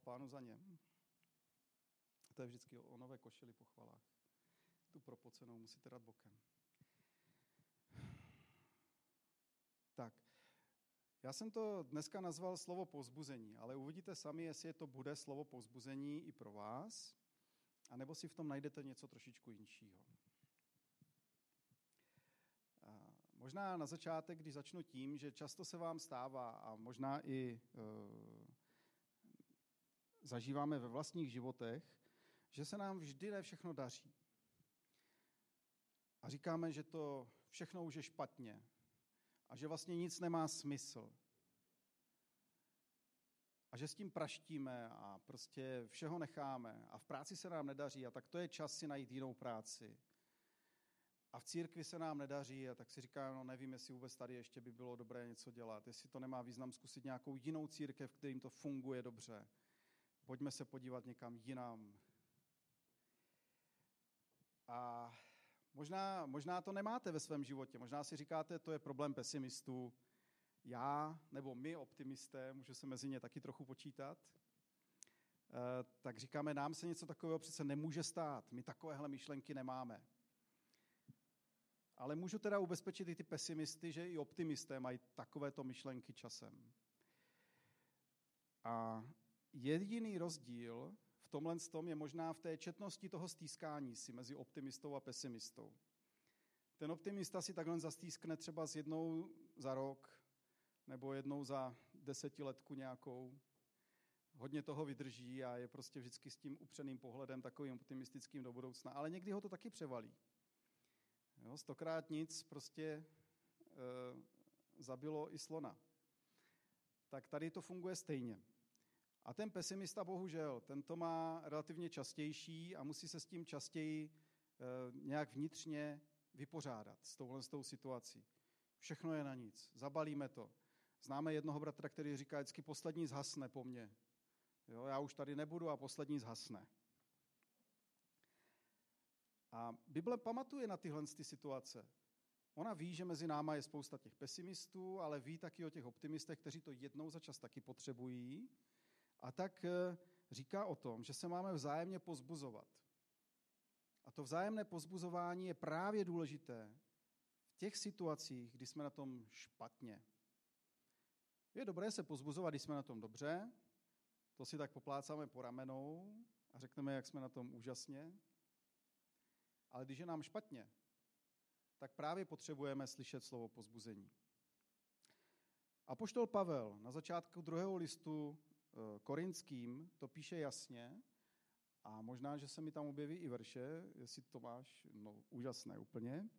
pánu za ně. To je vždycky o nové košili po chvalách. Tu propocenou musíte dát bokem. Tak, já jsem to dneska nazval slovo pozbuzení, ale uvidíte sami, jestli to bude slovo pozbuzení i pro vás, anebo si v tom najdete něco trošičku jinšího. Možná na začátek, když začnu tím, že často se vám stává a možná i uh, zažíváme ve vlastních životech, že se nám vždy ne všechno daří. A říkáme, že to všechno už je špatně a že vlastně nic nemá smysl. A že s tím praštíme a prostě všeho necháme a v práci se nám nedaří a tak to je čas si najít jinou práci. A v církvi se nám nedaří a tak si říká, no nevím, jestli vůbec tady ještě by bylo dobré něco dělat, jestli to nemá význam zkusit nějakou jinou církev, kterým to funguje dobře. Pojďme se podívat někam jinam. A možná, možná to nemáte ve svém životě, možná si říkáte, to je problém pesimistů. Já nebo my optimisté, můžu se mezi ně taky trochu počítat, eh, tak říkáme, nám se něco takového přece nemůže stát. My takovéhle myšlenky nemáme. Ale můžu teda ubezpečit i ty pesimisty, že i optimisté mají takovéto myšlenky časem. A jediný rozdíl v tomhle tom je možná v té četnosti toho stýskání si mezi optimistou a pesimistou. Ten optimista si takhle zastýskne třeba s jednou za rok nebo jednou za desetiletku nějakou. Hodně toho vydrží a je prostě vždycky s tím upřeným pohledem takovým optimistickým do budoucna. Ale někdy ho to taky převalí. Jo, stokrát nic prostě e, zabilo i slona. Tak tady to funguje stejně. A ten pesimista bohužel, ten to má relativně častější a musí se s tím častěji e, nějak vnitřně vypořádat s touhle s tou situací. Všechno je na nic, zabalíme to. Známe jednoho bratra, který říká, vždycky poslední zhasne po mně. Jo, já už tady nebudu a poslední zhasne. A Bible pamatuje na tyhle ty situace. Ona ví, že mezi náma je spousta těch pesimistů, ale ví taky o těch optimistech, kteří to jednou za čas taky potřebují. A tak eh, říká o tom, že se máme vzájemně pozbuzovat. A to vzájemné pozbuzování je právě důležité v těch situacích, kdy jsme na tom špatně. Je dobré se pozbuzovat, když jsme na tom dobře, to si tak poplácáme po ramenou a řekneme, jak jsme na tom úžasně. Ale když je nám špatně, tak právě potřebujeme slyšet slovo pozbuzení. A poštol Pavel na začátku druhého listu korinským to píše jasně a možná, že se mi tam objeví i verše, jestli to máš, no úžasné úplně.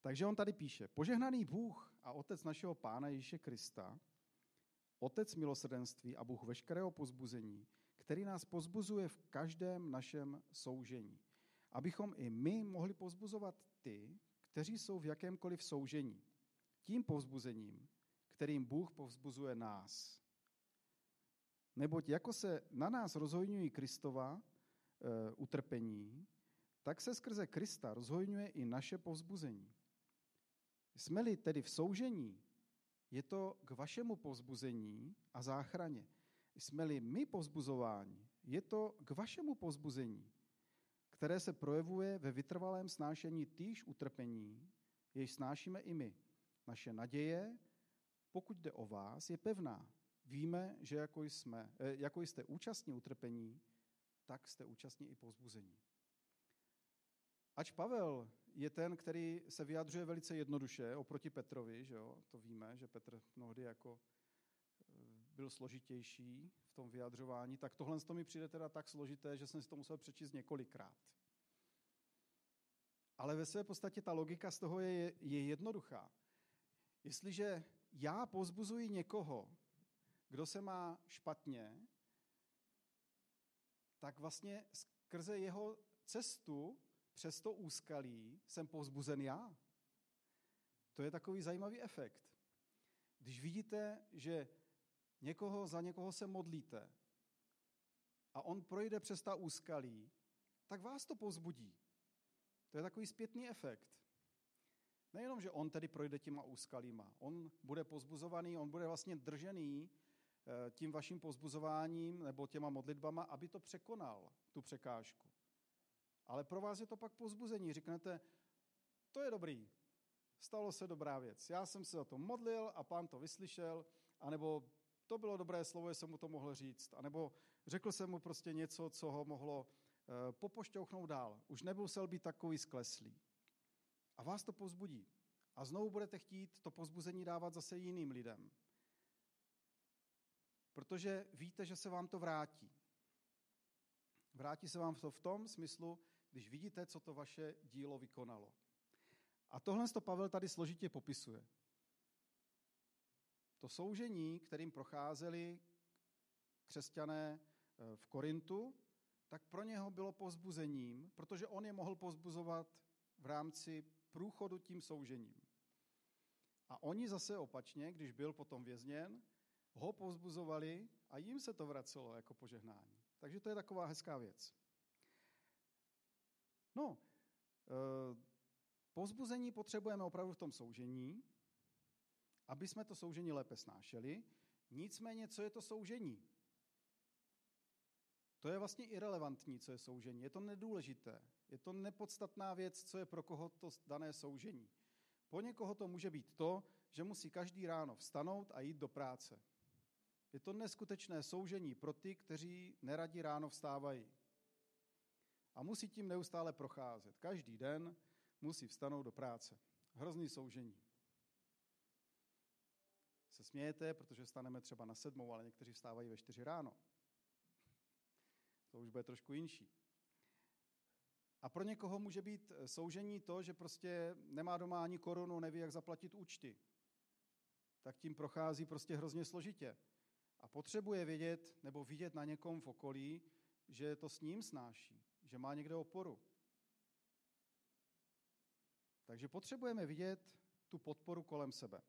Takže on tady píše, požehnaný Bůh a Otec našeho Pána Ježíše Krista, Otec milosrdenství a Bůh veškerého pozbuzení, který nás pozbuzuje v každém našem soužení abychom i my mohli pozbuzovat ty, kteří jsou v jakémkoliv soužení. Tím povzbuzením, kterým Bůh povzbuzuje nás. Neboť jako se na nás rozhojňují Kristova e, utrpení, tak se skrze Krista rozhojňuje i naše povzbuzení. Jsme-li tedy v soužení, je to k vašemu povzbuzení a záchraně. Jsme-li my povzbuzováni, je to k vašemu povzbuzení které se projevuje ve vytrvalém snášení týž utrpení, jež snášíme i my. Naše naděje, pokud jde o vás, je pevná. Víme, že jako, jsme, eh, jako jste účastní utrpení, tak jste účastní i povzbuzení. Ač Pavel je ten, který se vyjadřuje velice jednoduše oproti Petrovi, že jo? to víme, že Petr mnohdy jako byl složitější v tom vyjadřování, tak tohle to mi přijde teda tak složité, že jsem si to musel přečíst několikrát. Ale ve své podstatě ta logika z toho je, je jednoduchá. Jestliže já pozbuzuji někoho, kdo se má špatně, tak vlastně skrze jeho cestu přes to úskalí jsem pozbuzen já. To je takový zajímavý efekt. Když vidíte, že někoho, za někoho se modlíte a on projde přes ta úskalí, tak vás to pozbudí. To je takový zpětný efekt. Nejenom, že on tedy projde těma úskalíma, on bude pozbuzovaný, on bude vlastně držený tím vaším pozbuzováním nebo těma modlitbama, aby to překonal, tu překážku. Ale pro vás je to pak pozbuzení. Říknete, to je dobrý, stalo se dobrá věc. Já jsem se za to modlil a pán to vyslyšel, anebo to bylo dobré slovo, že jsem mu to mohl říct, anebo řekl jsem mu prostě něco, co ho mohlo eh, popošťouchnout dál. Už nemusel být takový skleslý. A vás to pozbudí. A znovu budete chtít to pozbuzení dávat zase jiným lidem. Protože víte, že se vám to vrátí. Vrátí se vám to v tom smyslu, když vidíte, co to vaše dílo vykonalo. A tohle to Pavel tady složitě popisuje. To soužení, kterým procházeli křesťané eh, v Korintu, tak pro něho bylo pozbuzením, protože on je mohl pozbuzovat v rámci průchodu tím soužením. A oni zase opačně, když byl potom vězněn, ho pozbuzovali a jim se to vracelo jako požehnání. Takže to je taková hezká věc. No, e, pozbuzení potřebujeme opravdu v tom soužení, aby jsme to soužení lépe snášeli. Nicméně, co je to soužení? To je vlastně irrelevantní, co je soužení. Je to nedůležité. Je to nepodstatná věc, co je pro koho to dané soužení. Po někoho to může být to, že musí každý ráno vstanout a jít do práce. Je to neskutečné soužení pro ty, kteří neradi ráno vstávají. A musí tím neustále procházet. Každý den musí vstanout do práce. Hrozný soužení. Se smějete, protože staneme třeba na sedmou, ale někteří vstávají ve čtyři ráno. To už bude trošku jinší. A pro někoho může být soužení to, že prostě nemá doma ani korunu, neví, jak zaplatit účty. Tak tím prochází prostě hrozně složitě. A potřebuje vědět nebo vidět na někom v okolí, že to s ním snáší, že má někde oporu. Takže potřebujeme vidět tu podporu kolem sebe.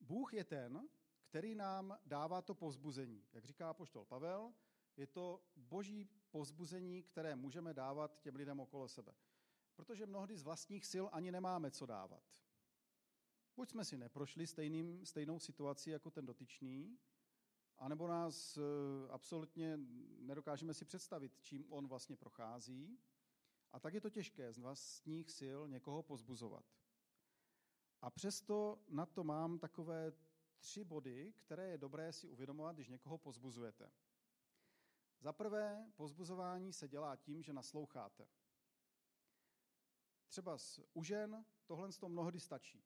Bůh je ten, který nám dává to povzbuzení. Jak říká apoštol Pavel, je to boží povzbuzení, které můžeme dávat těm lidem okolo sebe. Protože mnohdy z vlastních sil ani nemáme co dávat. Buď jsme si neprošli stejným, stejnou situací jako ten dotyčný, anebo nás eh, absolutně nedokážeme si představit, čím on vlastně prochází. A tak je to těžké z vlastních sil někoho pozbuzovat. A přesto na to mám takové tři body, které je dobré si uvědomovat, když někoho pozbuzujete. Za prvé, pozbuzování se dělá tím, že nasloucháte. Třeba u žen tohle z toho mnohdy stačí.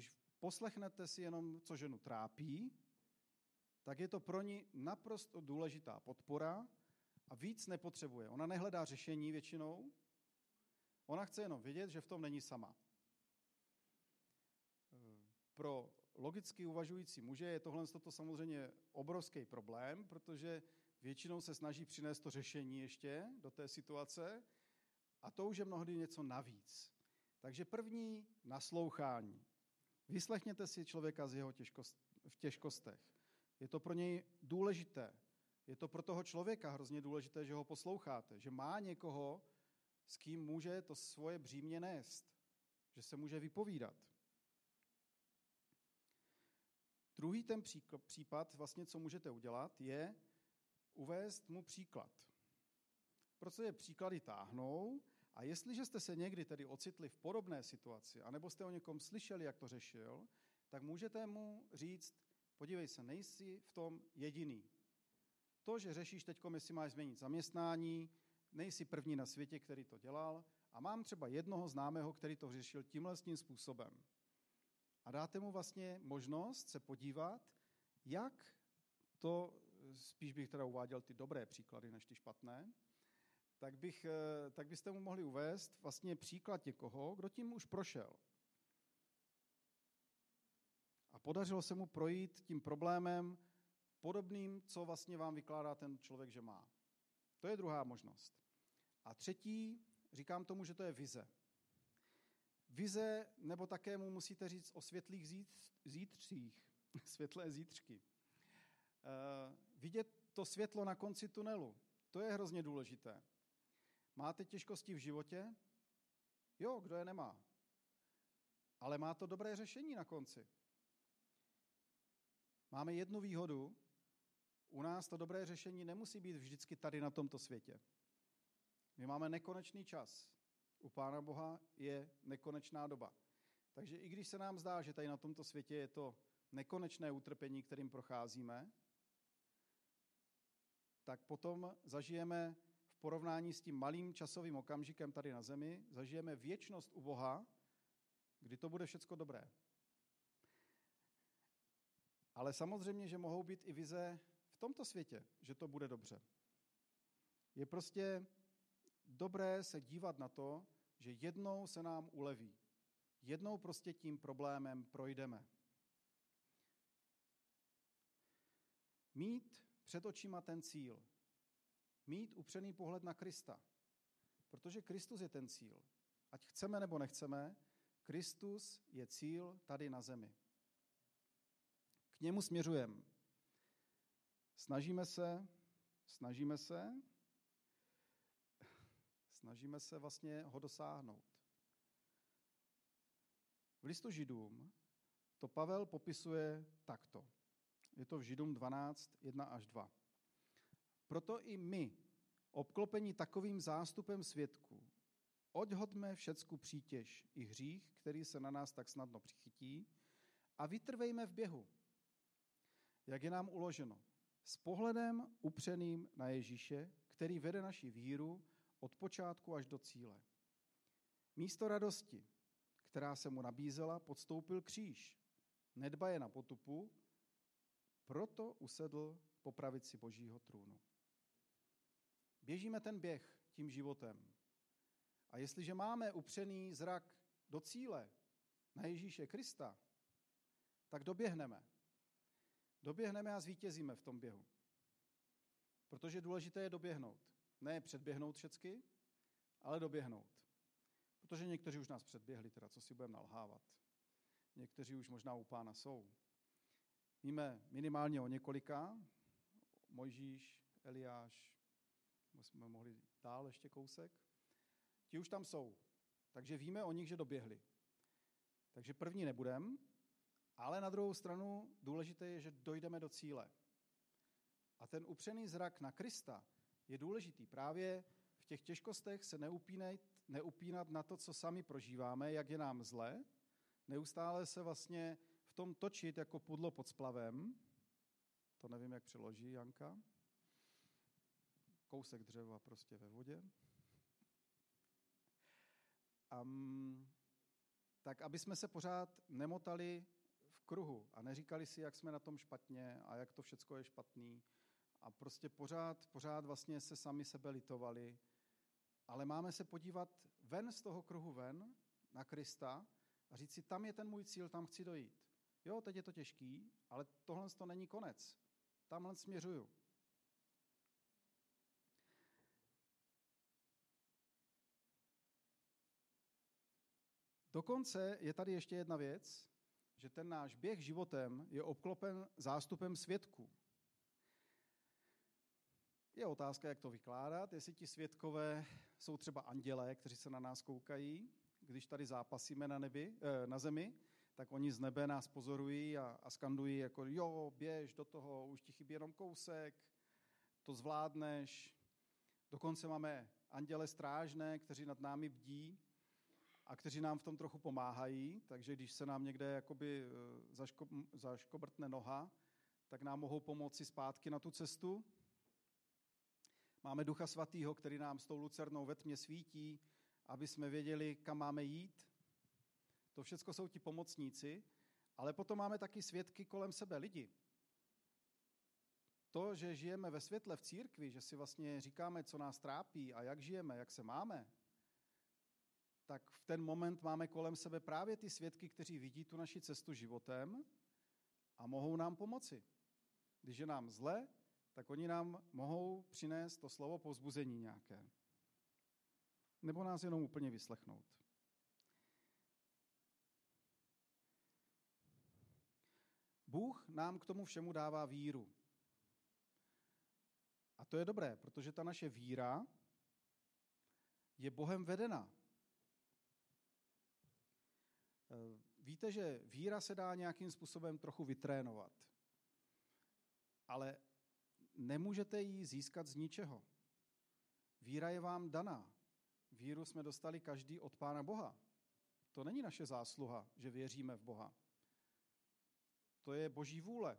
Když poslechnete si jenom, co ženu trápí, tak je to pro ní naprosto důležitá podpora a víc nepotřebuje. Ona nehledá řešení většinou, ona chce jenom vědět, že v tom není sama. Pro logicky uvažující muže je tohle toto samozřejmě obrovský problém, protože většinou se snaží přinést to řešení ještě do té situace a to už je mnohdy něco navíc. Takže první naslouchání. Vyslechněte si člověka z jeho těžkost, v těžkostech. Je to pro něj důležité. Je to pro toho člověka hrozně důležité, že ho posloucháte, že má někoho, s kým může to svoje břímě nést, že se může vypovídat. Druhý ten případ, vlastně, co můžete udělat, je uvést mu příklad. Protože příklady táhnou a jestliže jste se někdy tedy ocitli v podobné situaci, anebo jste o někom slyšeli, jak to řešil, tak můžete mu říct, podívej se, nejsi v tom jediný. To, že řešíš teď, jestli máš změnit zaměstnání, nejsi první na světě, který to dělal a mám třeba jednoho známého, který to řešil tímhle tím způsobem. A dáte mu vlastně možnost se podívat, jak to, spíš bych teda uváděl ty dobré příklady než ty špatné, tak, bych, eh, tak byste mu mohli uvést vlastně příklad někoho, kdo tím už prošel. A podařilo se mu projít tím problémem podobným, co vlastně vám vykládá ten člověk, že má. To je druhá možnost. A třetí, říkám tomu, že to je vize. Vize, nebo také mu musíte říct o světlých zítřích, světlé zítřky. Uh, vidět to světlo na konci tunelu, to je hrozně důležité. Máte těžkosti v životě? Jo, kdo je nemá. Ale má to dobré řešení na konci. máme jednu výhodu. U nás to dobré řešení nemusí být vždycky tady na tomto světě. My máme nekonečný čas. U Pána Boha je nekonečná doba. Takže i když se nám zdá, že tady na tomto světě je to nekonečné utrpení, kterým procházíme, tak potom zažijeme porovnání s tím malým časovým okamžikem tady na zemi, zažijeme věčnost u Boha, kdy to bude všecko dobré. Ale samozřejmě, že mohou být i vize v tomto světě, že to bude dobře. Je prostě dobré se dívat na to, že jednou se nám uleví. Jednou prostě tím problémem projdeme. Mít před očima ten cíl. Mít upřený pohled na Krista. Protože Kristus je ten cíl. Ať chceme nebo nechceme, Kristus je cíl tady na zemi. K němu směřujeme. Snažíme se, snažíme se, snažíme se vlastně ho dosáhnout. V listu Židům to Pavel popisuje takto. Je to v Židům 12, 1 až 2. Proto i my, obklopení takovým zástupem svědků, odhodme všecku přítěž i hřích, který se na nás tak snadno přichytí, a vytrvejme v běhu, jak je nám uloženo, s pohledem upřeným na Ježíše, který vede naši víru od počátku až do cíle. Místo radosti, která se mu nabízela, podstoupil kříž. Nedbaje na potupu, proto usedl po pravici božího trůnu. Běžíme ten běh tím životem. A jestliže máme upřený zrak do cíle, na Ježíše Krista, tak doběhneme. Doběhneme a zvítězíme v tom běhu. Protože důležité je doběhnout. Ne předběhnout všecky, ale doběhnout. Protože někteří už nás předběhli, teda co si budeme nalhávat. Někteří už možná u pána jsou. Víme minimálně o několika, Mojžíš, Eliáš, jsme mohli dál ještě kousek. Ti už tam jsou, takže víme o nich, že doběhli. Takže první nebudem, ale na druhou stranu důležité je, že dojdeme do cíle. A ten upřený zrak na Krista je důležitý. Právě v těch těžkostech se neupínat, neupínat na to, co sami prožíváme, jak je nám zle, neustále se vlastně v tom točit jako pudlo pod splavem, to nevím, jak přeloží Janka, kousek dřeva prostě ve vodě. Um, tak aby jsme se pořád nemotali v kruhu a neříkali si, jak jsme na tom špatně a jak to všecko je špatný a prostě pořád, pořád vlastně se sami sebe litovali, ale máme se podívat ven z toho kruhu ven na Krista a říct si, tam je ten můj cíl, tam chci dojít. Jo, teď je to těžký, ale tohle to není konec. Tamhle směřuju. Dokonce je tady ještě jedna věc, že ten náš běh životem je obklopen zástupem svědků. Je otázka, jak to vykládat, jestli ti svědkové jsou třeba andělé, kteří se na nás koukají, když tady zápasíme na, nebi, eh, na zemi, tak oni z nebe nás pozorují a, a skandují jako jo, běž do toho, už ti chybí jenom kousek, to zvládneš. Dokonce máme anděle strážné, kteří nad námi bdí a kteří nám v tom trochu pomáhají, takže když se nám někde jakoby eh, zaško, zaškobrtne noha, tak nám mohou pomoci zpátky na tu cestu. Máme Ducha Svatého, který nám s tou lucernou ve tmě svítí, aby jsme věděli, kam máme jít. To všechno jsou ti pomocníci, ale potom máme taky svědky kolem sebe, lidi. To, že žijeme ve světle v církvi, že si vlastně říkáme, co nás trápí a jak žijeme, jak se máme, tak v ten moment máme kolem sebe právě ty svědky, kteří vidí tu naši cestu životem a mohou nám pomoci. Když je nám zle, tak oni nám mohou přinést to slovo povzbuzení nějaké. Nebo nás jenom úplně vyslechnout. Bůh nám k tomu všemu dává víru. A to je dobré, protože ta naše víra je Bohem vedena. Víte, že víra se dá nějakým způsobem trochu vytrénovat. ale nemůžete ji získat z ničeho. Víra je vám daná. Víru jsme dostali každý od Pána Boha. To není naše zásluha, že věříme v Boha. To je boží vůle,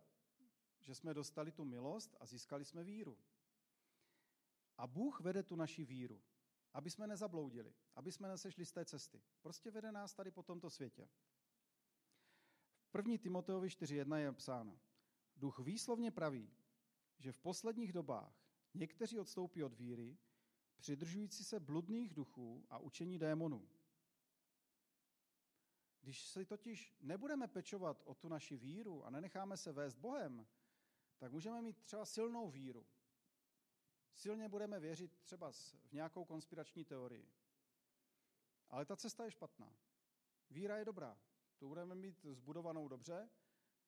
že jsme dostali tu milost a získali jsme víru. A Bůh vede tu naši víru, aby jsme nezabloudili, aby jsme nesešli z té cesty. Prostě vede nás tady po tomto světě. V 1. Timoteovi 4.1 je psáno, duch výslovně praví, že v posledních dobách někteří odstoupí od víry, přidržující se bludných duchů a učení démonů. Když si totiž nebudeme pečovat o tu naši víru a nenecháme se vést Bohem, tak můžeme mít třeba silnou víru. Silně budeme věřit třeba v nějakou konspirační teorii. Ale ta cesta je špatná. Víra je dobrá. Tu budeme mít zbudovanou dobře,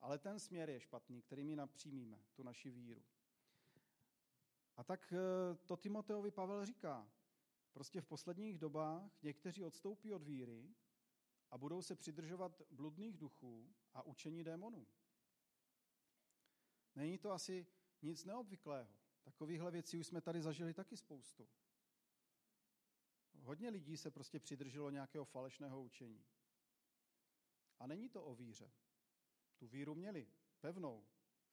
ale ten směr je špatný, kterým napřímíme, tu naši víru. A tak eh, to Timoteovi Pavel říká. Prostě v posledních dobách někteří odstoupí od víry a budou se přidržovat bludných duchů a učení démonů. Není to asi nic neobvyklého. Takovýchhle věcí už jsme tady zažili taky spoustu. Hodně lidí se prostě přidrželo nějakého falešného učení. A není to o víře. Tu víru měli pevnou.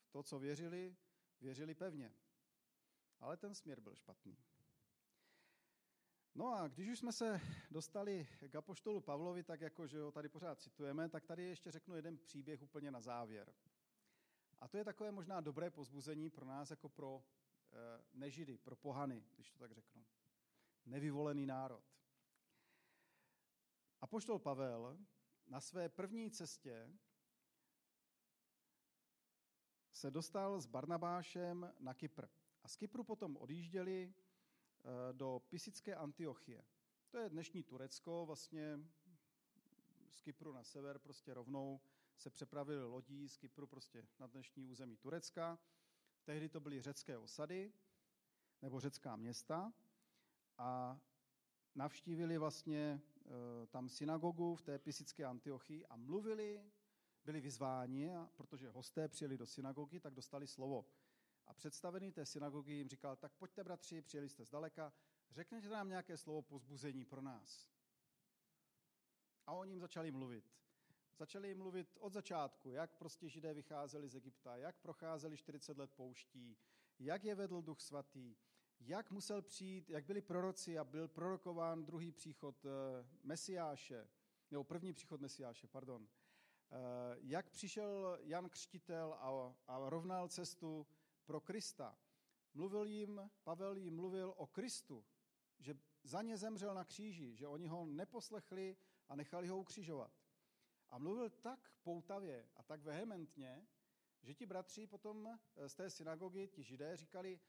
V to, co věřili, věřili pevně. Ale ten směr byl špatný. No a když už jsme se dostali k apoštolu Pavlovi, tak jako, že ho tady pořád citujeme, tak tady ještě řeknu jeden příběh úplně na závěr. A to je takové možná dobré pozbuzení pro nás jako pro nežidy, pro pohany, když to tak řeknu. Nevyvolený národ. Apoštol Pavel na své první cestě se dostal s Barnabášem na Kypr. A z Kypru potom odjížděli Eh, do Pisické Antiochie. To je dnešní Turecko, vlastně z Kypru na sever prostě rovnou se přepravili lodí z Kypru prostě na dnešní území Turecka. Tehdy to byly řecké osady nebo řecká města a navštívili vlastně eh, tam synagogu v té pisické Antiochii a mluvili, byli vyzváni, a protože hosté přijeli do synagogy, tak dostali slovo. A představený té synagogy jim říkal, tak pojďte bratři, přijeli jste zdaleka, řekněte nám nějaké slovo pozbuzení pro nás. A oni jim začali mluvit. Začali jim mluvit od začátku, jak prostě židé vycházeli z Egypta, jak procházeli 40 let pouští, jak je vedl duch svatý, jak musel přijít, jak byli proroci a byl prorokován druhý příchod eh, Mesiáše, nebo první příchod Mesiáše, pardon. Eh, jak přišel Jan Křtitel a, a rovnal cestu pro Krista. Mluvil jim, Pavel jim mluvil o Kristu, že za ně zemřel na kříži, že oni ho neposlechli a nechali ho ukřižovat. A mluvil tak poutavě a tak vehementně, že ti bratři potom eh, z té synagogy, ti židé, říkali,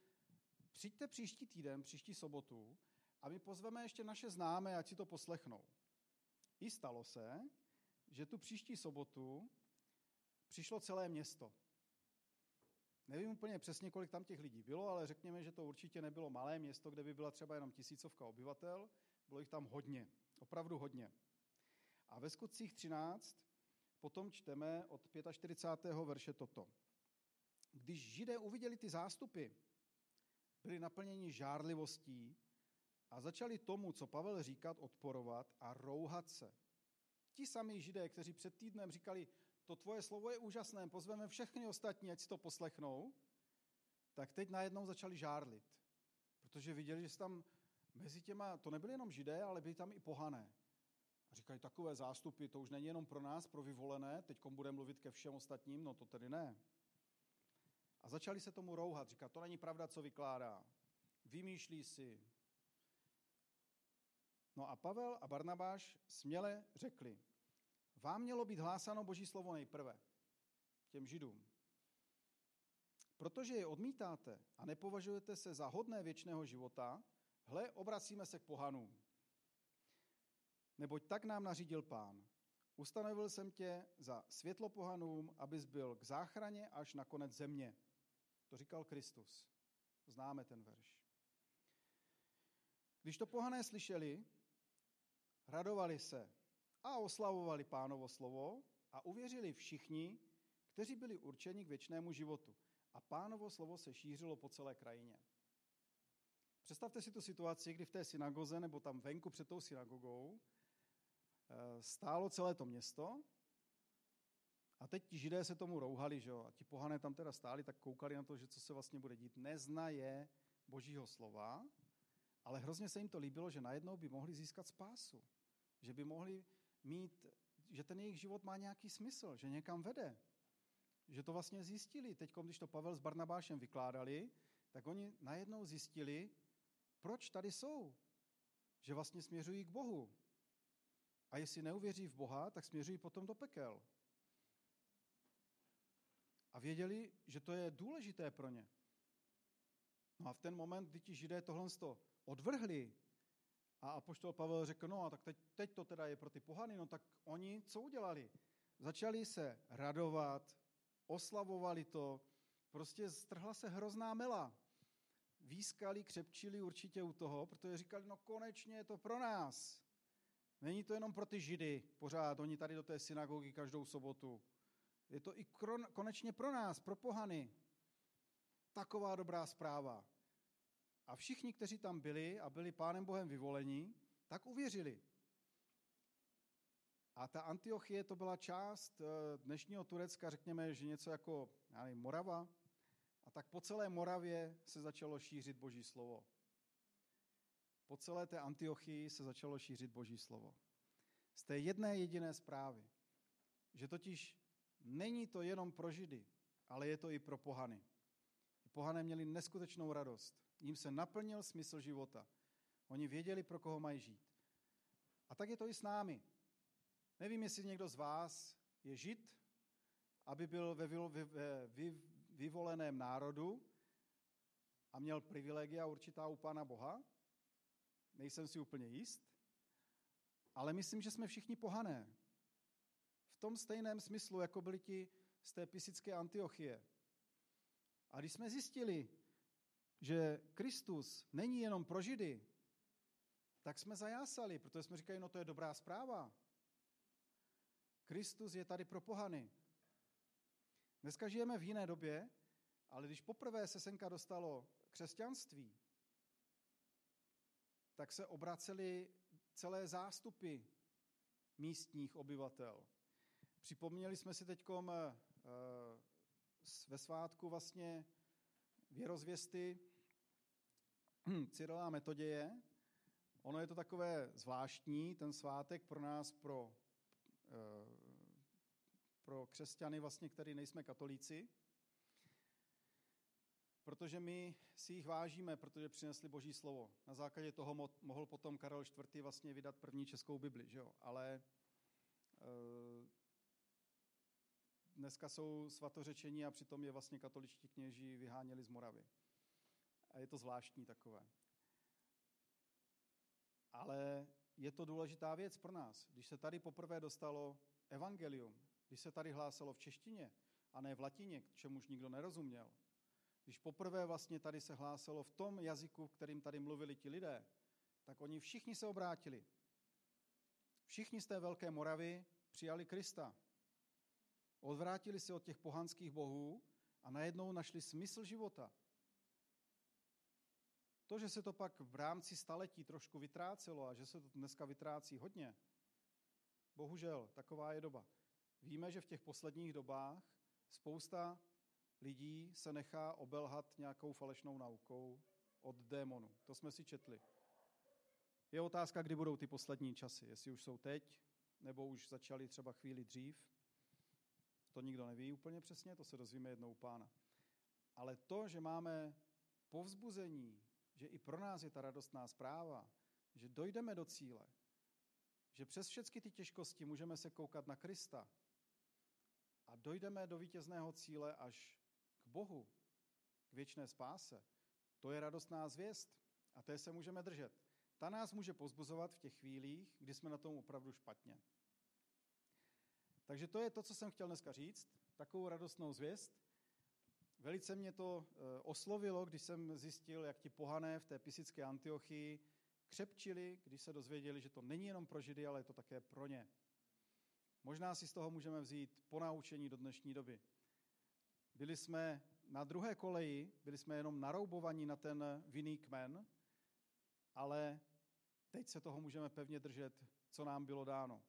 přijďte příští týden, příští sobotu a my pozveme ještě naše známé, ať si to poslechnou. I stalo se, že tu příští sobotu přišlo celé město. Nevím úplně přesně, kolik tam těch lidí bylo, ale řekněme, že to určitě nebylo malé město, kde by byla třeba jenom tisícovka obyvatel. Bylo jich tam hodně, opravdu hodně. A ve skutcích 13 potom čteme od 45. verše toto. Když židé uviděli ty zástupy, byli naplněni žárlivostí a začali tomu, co Pavel říkat, odporovat a rouhat se. Ti sami židé, kteří před týdnem říkali, to tvoje slovo je úžasné, pozveme všechny ostatní, ať si to poslechnou, tak teď najednou začali žárlit. Protože viděli, že tam mezi těma, to nebyly jenom židé, ale byli tam i pohané. A říkali, takové zástupy, to už není jenom pro nás, pro vyvolené, teď bude mluvit ke všem ostatním, no to tedy ne. A začali se tomu rouhat, říkat, to není pravda, co vykládá. Vymýšlí si. No a Pavel a Barnabáš směle řekli, vám mělo být hlásáno Boží slovo nejprve, těm židům. Protože je odmítáte a nepovažujete se za hodné věčného života, hle, obracíme se k pohanům. Neboť tak nám nařídil pán. Ustanovil jsem tě za světlo pohanům, abys byl k záchraně až na konec země. To říkal Kristus. Známe ten verš. Když to pohané slyšeli, radovali se a oslavovali pánovo slovo a uvěřili všichni, kteří byli určeni k věčnému životu. a pánovo slovo se šířilo po celé krajině. Představte si tu situaci, kdy v té synagoze nebo tam venku před tou synagogou stálo celé to město a teď ti židé se tomu rouhali, že jo? A ti pohané tam teda stáli, tak koukali na to, že co se vlastně bude dít. Neznaje božího slova, ale hrozně se jim to líbilo, že najednou by mohli získat spásu. Že by mohli mít, že ten jejich život má nějaký smysl, že někam vede. Že to vlastně zjistili. Teď, když to Pavel s Barnabášem vykládali, tak oni najednou zjistili, proč tady jsou. Že vlastně směřují k Bohu. A jestli neuvěří v Boha, tak směřují potom do pekel. A věděli, že to je důležité pro ně. No a v ten moment, kdy ti židé tohle odvrhli a apoštol Pavel řekl, no a tak teď, teď to teda je pro ty pohany, no tak oni co udělali? Začali se radovat, oslavovali to, prostě strhla se hrozná mela. Výskali, křepčili určitě u toho, protože říkali, no konečně je to pro nás. Není to jenom pro ty židy, pořád, oni tady do té synagogy každou sobotu. Je to i konečně pro nás, pro pohany. Taková dobrá zpráva. A všichni, kteří tam byli a byli pánem Bohem vyvolení, tak uvěřili. A ta Antiochie to byla část eh, dnešního Turecka, řekněme, že něco jako já nevím, Morava. A tak po celé Moravě se začalo šířit Boží slovo. Po celé té Antiochii se začalo šířit Boží slovo. Z té jedné jediné zprávy, že totiž není to jenom pro Židy, ale je to i pro pohany. Pohané měli neskutečnou radost. Jím se naplnil smysl života. Oni věděli, pro koho mají žít. A tak je to i s námi. Nevím, jestli někdo z vás je žid, aby byl ve, ve, ve vy, vyvoleném národu a měl privilegia určitá u Pána Boha. Nejsem si úplně jist. Ale myslím, že jsme všichni pohané. V tom stejném smyslu, jako byli ti z té pisické Antiochie. A když jsme zjistili, že Kristus není jenom pro Židy, tak jsme zajásali, protože jsme říkali, no to je dobrá zpráva. Kristus je tady pro pohany. Dneska žijeme v jiné době, ale když poprvé se senka dostalo křesťanství, tak se obraceli celé zástupy místních obyvatel. Připomněli jsme si teď eh, ve svátku vlastně věrozvěsty hm, Cyrila Metoděje. Ono je to takové zvláštní, ten svátek pro nás, pro, eh, pro křesťany, vlastně, který nejsme katolíci, protože my si jich vážíme, protože přinesli Boží slovo. Na základě toho mohl potom Karel IV. vlastně vydat první českou Bibli, že jo? ale eh, dneska jsou svatořečení a přitom je vlastně katoličtí kněží vyháněli z Moravy. A je to zvláštní takové. Ale je to důležitá věc pro nás. Když se tady poprvé dostalo evangelium, když se tady hlásalo v češtině a ne v latině, k čemuž nikdo nerozuměl, když poprvé vlastně tady se hlásalo v tom jazyku, kterým tady mluvili ti lidé, tak oni všichni se obrátili. Všichni z té Velké Moravy přijali Krista. Odvrátili se od těch pohanských bohů a najednou našli smysl života. To, že se to pak v rámci staletí trošku vytrácelo a že se to dneska vytrácí hodně, bohužel, taková je doba. Víme, že v těch posledních dobách spousta lidí se nechá obelhat nějakou falešnou naukou od démonu. To jsme si četli. Je otázka, kdy budou ty poslední časy. Jestli už jsou teď, nebo už začaly třeba chvíli dřív. To nikdo neví úplně přesně, to se dozvíme jednou pána. Ale to, že máme povzbuzení, že i pro nás je ta radostná zpráva, že dojdeme do cíle, že přes všechny ty těžkosti můžeme se koukat na Krista a dojdeme do vítězného cíle až Bohu, k věčné spáse, to je radostná zvěst a té se můžeme držet. Ta nás může pozbuzovat v těch chvílích, kdy jsme na tom opravdu špatně. Takže to je to, co jsem chtěl dneska říct, takovou radostnou zvěst. Velice mě to eh, oslovilo, když jsem zjistil, jak ti pohané v té pisické Antiochii křepčili, když se dozvěděli, že to není jenom pro Židy, ale je to také pro ně. Možná si z toho můžeme vzít ponaučení do dnešní doby. Byli jsme na druhé koleji, byli jsme jenom naroubovaní na ten vinný kmen, ale teď se toho můžeme pevně držet, co nám bylo dáno.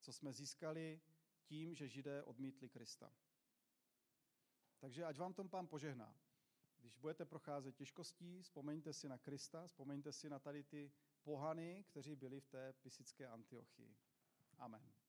Co jsme získali tím, že židé odmítli Krista. Takže ať vám tom pán požehná. Když budete procházet těžkostí, vzpomeňte si na Krista, vzpomeňte si na tady ty pohany, kteří byli v té pisické Antiochii. Amen.